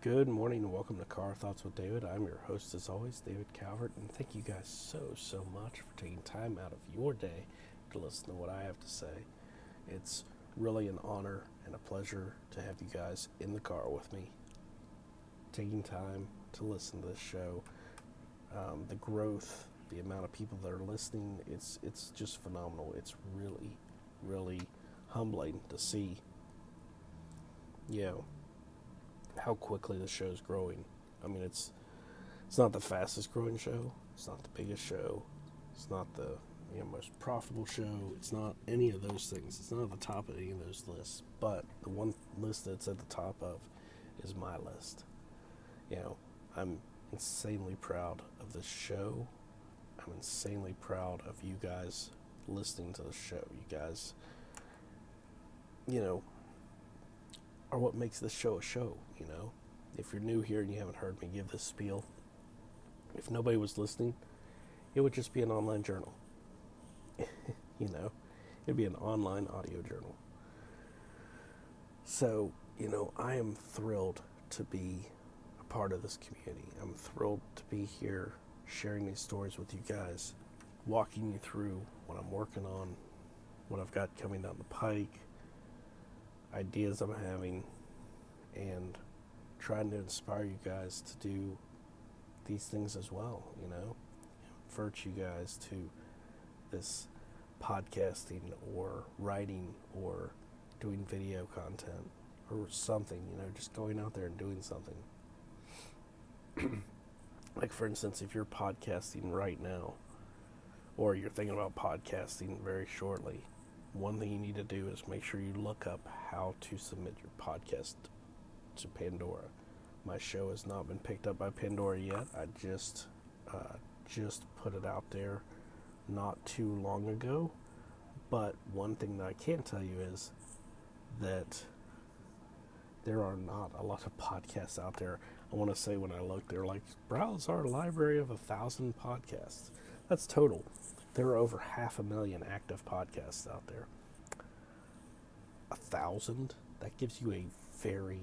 Good morning and welcome to Car Thoughts with David. I'm your host, as always, David Calvert, and thank you guys so, so much for taking time out of your day to listen to what I have to say. It's really an honor and a pleasure to have you guys in the car with me, taking time to listen to this show. Um, the growth, the amount of people that are listening, it's it's just phenomenal. It's really, really humbling to see. You know, how quickly the show's growing. I mean, it's it's not the fastest growing show. It's not the biggest show. It's not the you know, most profitable show. It's not any of those things. It's not at the top of any of those lists. But the one list that's at the top of is my list. You know, I'm insanely proud of this show. I'm insanely proud of you guys listening to the show. You guys, you know, are what makes this show a show, you know? If you're new here and you haven't heard me give this spiel, if nobody was listening, it would just be an online journal. you know, it'd be an online audio journal. So, you know, I am thrilled to be a part of this community. I'm thrilled to be here sharing these stories with you guys, walking you through what I'm working on, what I've got coming down the pike, ideas I'm having, and trying to inspire you guys to do these things as well, you know, convert you guys to this podcasting or writing or doing video content or something, you know, just going out there and doing something. like, for instance, if you're podcasting right now, or you're thinking about podcasting very shortly, one thing you need to do is make sure you look up how to submit your podcast to Pandora. My show has not been picked up by Pandora yet. I just uh, just put it out there not too long ago. But one thing that I can tell you is that there are not a lot of podcasts out there. I want to say when I looked, they're like, browse our library of a thousand podcasts. That's total. There are over half a million active podcasts out there. A thousand? That gives you a very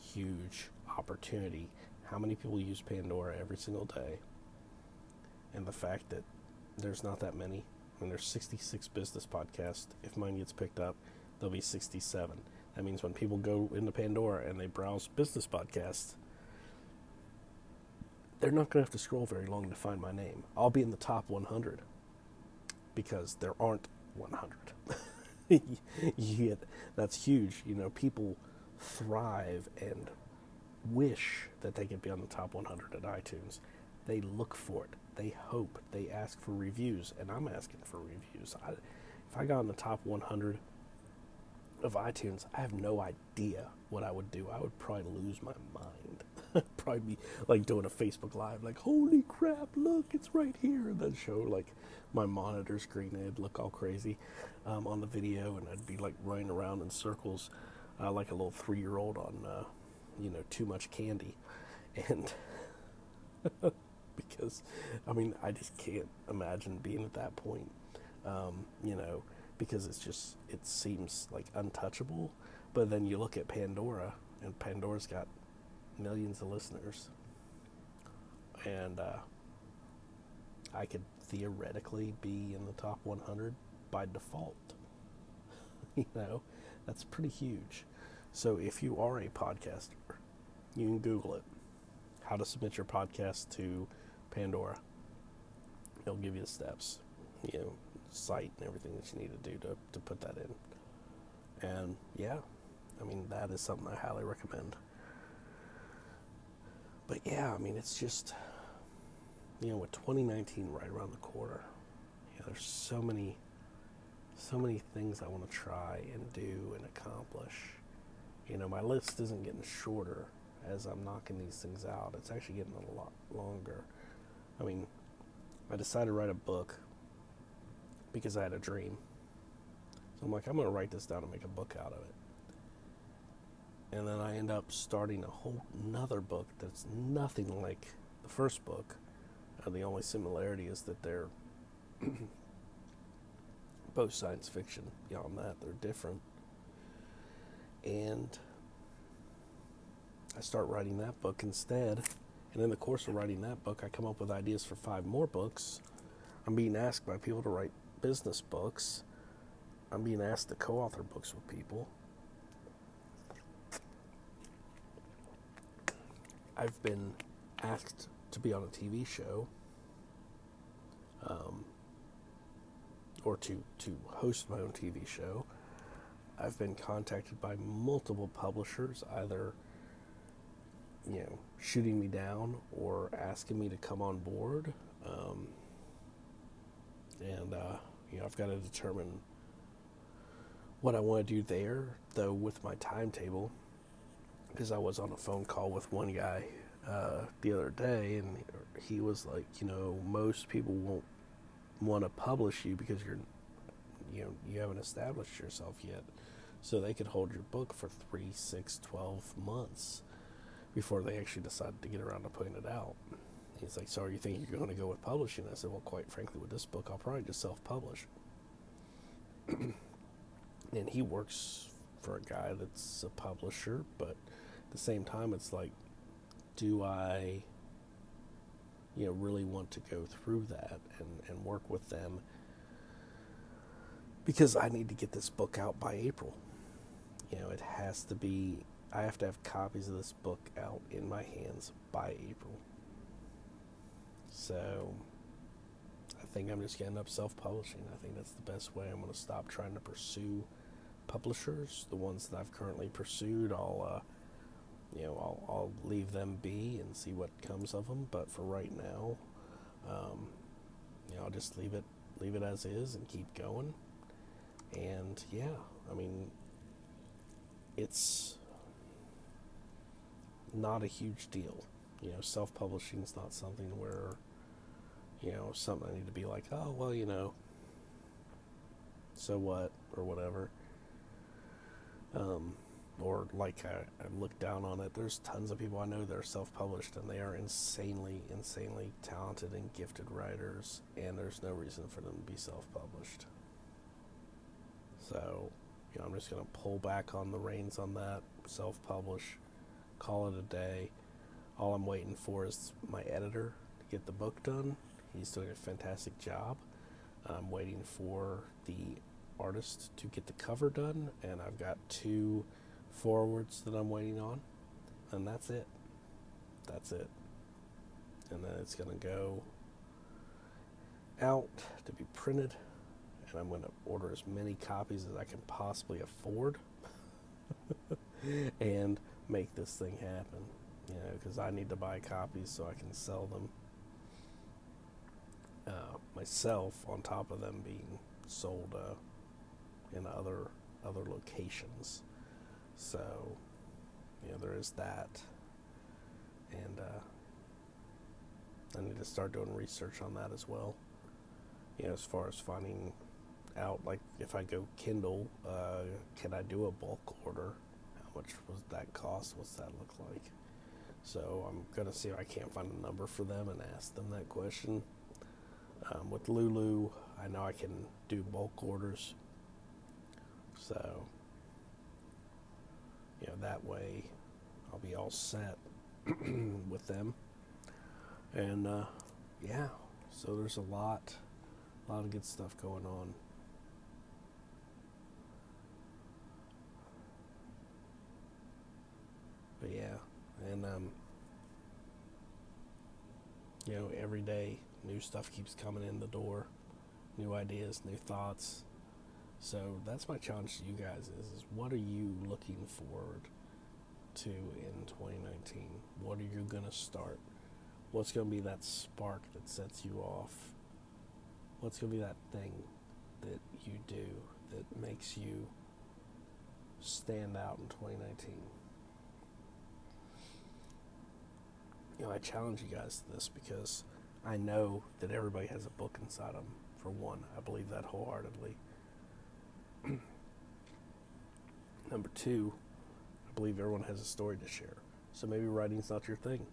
huge opportunity. How many people use Pandora every single day? And the fact that there's not that many. I mean, there's 66 business podcasts. If mine gets picked up, there'll be 67. That means when people go into Pandora and they browse business podcasts, they're not going to have to scroll very long to find my name. I'll be in the top 100 because there aren't 100. yeah, that's huge. You know, people thrive and wish that they could be on the top 100 at iTunes. They look for it. They hope. They ask for reviews, and I'm asking for reviews. I, if I got on the top 100 of iTunes, I have no idea what I would do. I would probably lose my mind. probably be like doing a Facebook Live, like, holy crap, look, it's right here. And then show like my monitor screen, it'd look all crazy um, on the video, and I'd be like running around in circles uh, like a little three year old on, uh, you know, too much candy. And because, I mean, I just can't imagine being at that point, um, you know, because it's just, it seems like untouchable. But then you look at Pandora, and Pandora's got millions of listeners. And uh, I could theoretically be in the top 100 by default. you know, that's pretty huge. So if you are a podcaster, you can Google it. How to submit your podcast to Pandora. It'll give you the steps, you know, site and everything that you need to do to, to put that in. And yeah, I mean, that is something I highly recommend. But yeah, I mean, it's just, you know, with 2019 right around the corner, you know, there's so many, so many things I want to try and do and accomplish. You know, my list isn't getting shorter as I'm knocking these things out. It's actually getting a lot longer. I mean, I decided to write a book because I had a dream. So I'm like, I'm going to write this down and make a book out of it and then I end up starting a whole another book that's nothing like the first book. Uh, the only similarity is that they're both science fiction. Beyond that, they're different. And I start writing that book instead. And in the course of writing that book, I come up with ideas for five more books. I'm being asked by people to write business books. I'm being asked to co author books with people. I've been asked to be on a TV show um, or to, to host my own TV show. I've been contacted by multiple publishers, either you know shooting me down or asking me to come on board. Um, and uh, you know I've got to determine what I want to do there, though with my timetable, because I was on a phone call with one guy uh, the other day, and he was like, you know, most people won't want to publish you because you're, you know, you haven't established yourself yet. So they could hold your book for three, six, twelve months before they actually decide to get around to putting it out. He's like, "So are you think you're going to go with publishing?" I said, "Well, quite frankly, with this book, I'll probably just self-publish." and he works for a guy that's a publisher, but at the same time, it's like, do I, you know, really want to go through that and, and work with them? Because I need to get this book out by April. You know, it has to be, I have to have copies of this book out in my hands by April. So, I think I'm just going to end up self publishing. I think that's the best way. I'm going to stop trying to pursue publishers. The ones that I've currently pursued, I'll, uh, you know, I'll, I'll leave them be and see what comes of them. But for right now, um, you know, I'll just leave it, leave it as is and keep going. And yeah, I mean, it's not a huge deal. You know, self publishing is not something where, you know, something I need to be like, oh, well, you know, so what, or whatever. Um, or like I, I look down on it. There's tons of people I know that are self published and they are insanely, insanely talented and gifted writers, and there's no reason for them to be self published. So, you know, I'm just to pull back on the reins on that, self publish, call it a day. All I'm waiting for is my editor to get the book done. He's doing a fantastic job. I'm waiting for the artist to get the cover done, and I've got two forewords that I'm waiting on, and that's it. That's it. And then it's going to go out to be printed and I'm going to order as many copies as I can possibly afford and make this thing happen. You know, because I need to buy copies so I can sell them uh, myself. On top of them being sold uh, in other other locations, so you know there is that, and uh, I need to start doing research on that as well. You know, as far as finding out like if I go Kindle, uh, can I do a bulk order? How much was that cost? What's that look like? So I'm gonna see if I can't find a number for them and ask them that question. Um, with Lulu, I know I can do bulk orders. So, you know, that way I'll be all set with them. And uh, yeah, so there's a lot, a lot of good stuff going on. But yeah, and um, you know, every day new stuff keeps coming in the door, new ideas, new thoughts. So that's my challenge to you guys is, is what are you looking forward to in 2019? What are you going to start? What's going to be that spark that sets you off? What's going to be that thing that you do that makes you stand out in 2019? you know, I challenge you guys to this because I know that everybody has a book inside them. For one, I believe that wholeheartedly. Number two, I believe everyone has a story to share. So maybe writing's not your thing.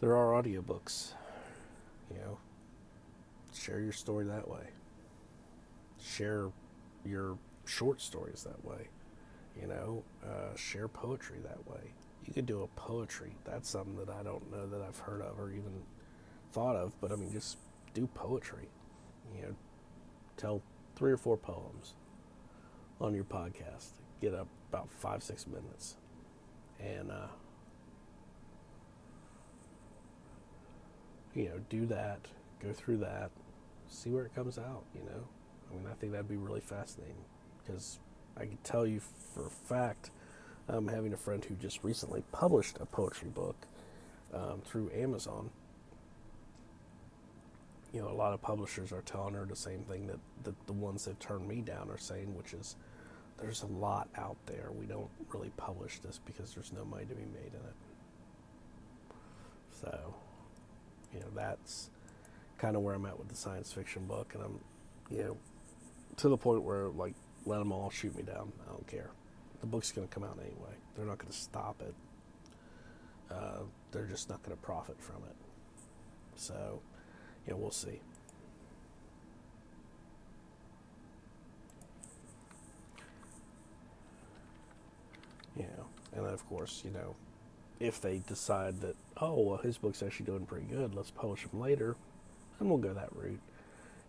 There are audiobooks, you know. Share your story that way. Share your short stories that way. You know, uh, share poetry that way. You could do a poetry. That's something that I don't know that I've heard of or even thought of. But I mean, just do poetry. You know, tell three or four poems on your podcast. Get up about five six minutes, and uh, you know, do that. Go through that. See where it comes out. You know, I mean, I think that'd be really fascinating because I can tell you for a fact, I'm having a friend who just recently published a poetry book um, through Amazon. You know, a lot of publishers are telling her the same thing that, that the ones that turned me down are saying, which is there's a lot out there. We don't really publish this because there's no money to be made in it. So, you know, that's kind of where I'm at with the science fiction book, and I'm, you know, to the point where like let them all shoot me down. I don't care. The book's going to come out anyway. They're not going to stop it. Uh, they're just not going to profit from it. So, know, we'll see. Know, and then of course, you know, if they decide that, oh, well, his book's actually doing pretty good, let's publish him later, and we'll go that route.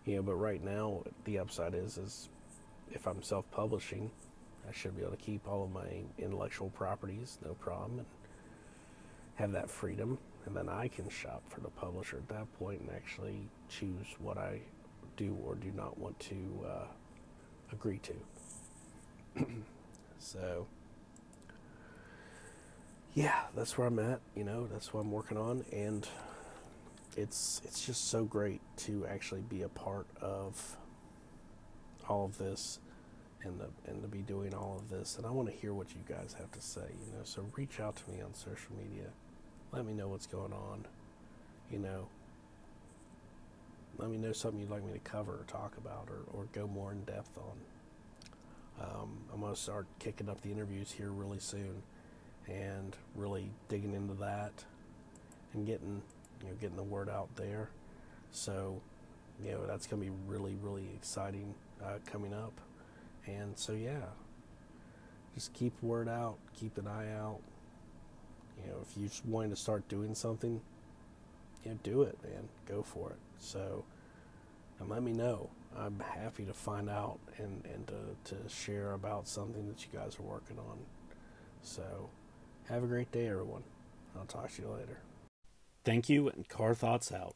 You know, but right now, the upside is, is if I'm self-publishing, I should be able to keep all of my intellectual properties, no problem, and have that freedom. And then I can shop for the publisher at that point and actually choose what I do or do not want to uh, agree to. so, yeah, that's where I'm at. You know, that's what I'm working on, and it's it's just so great to actually be a part of all of this and the, and to be doing all of this. And I want to hear what you guys have to say. You know, so reach out to me on social media. Let me know what's going on. You know, let me know something you'd like me to cover or talk about or, or go more in depth on. Um, I'm going to start kicking up the interviews here really soon and really digging into that and getting you know getting the word out there. So you know that's going to be really really exciting uh, coming up. And so, yeah, just keep word out, keep an eye out. You know, if you are wanting to start doing something, you know, do it, man. Go for it. So, and let me know. I'm happy to find out and, and to, to share about something that you guys are working on. So, have a great day, everyone. I'll talk to you later. Thank you, and Car Thoughts out.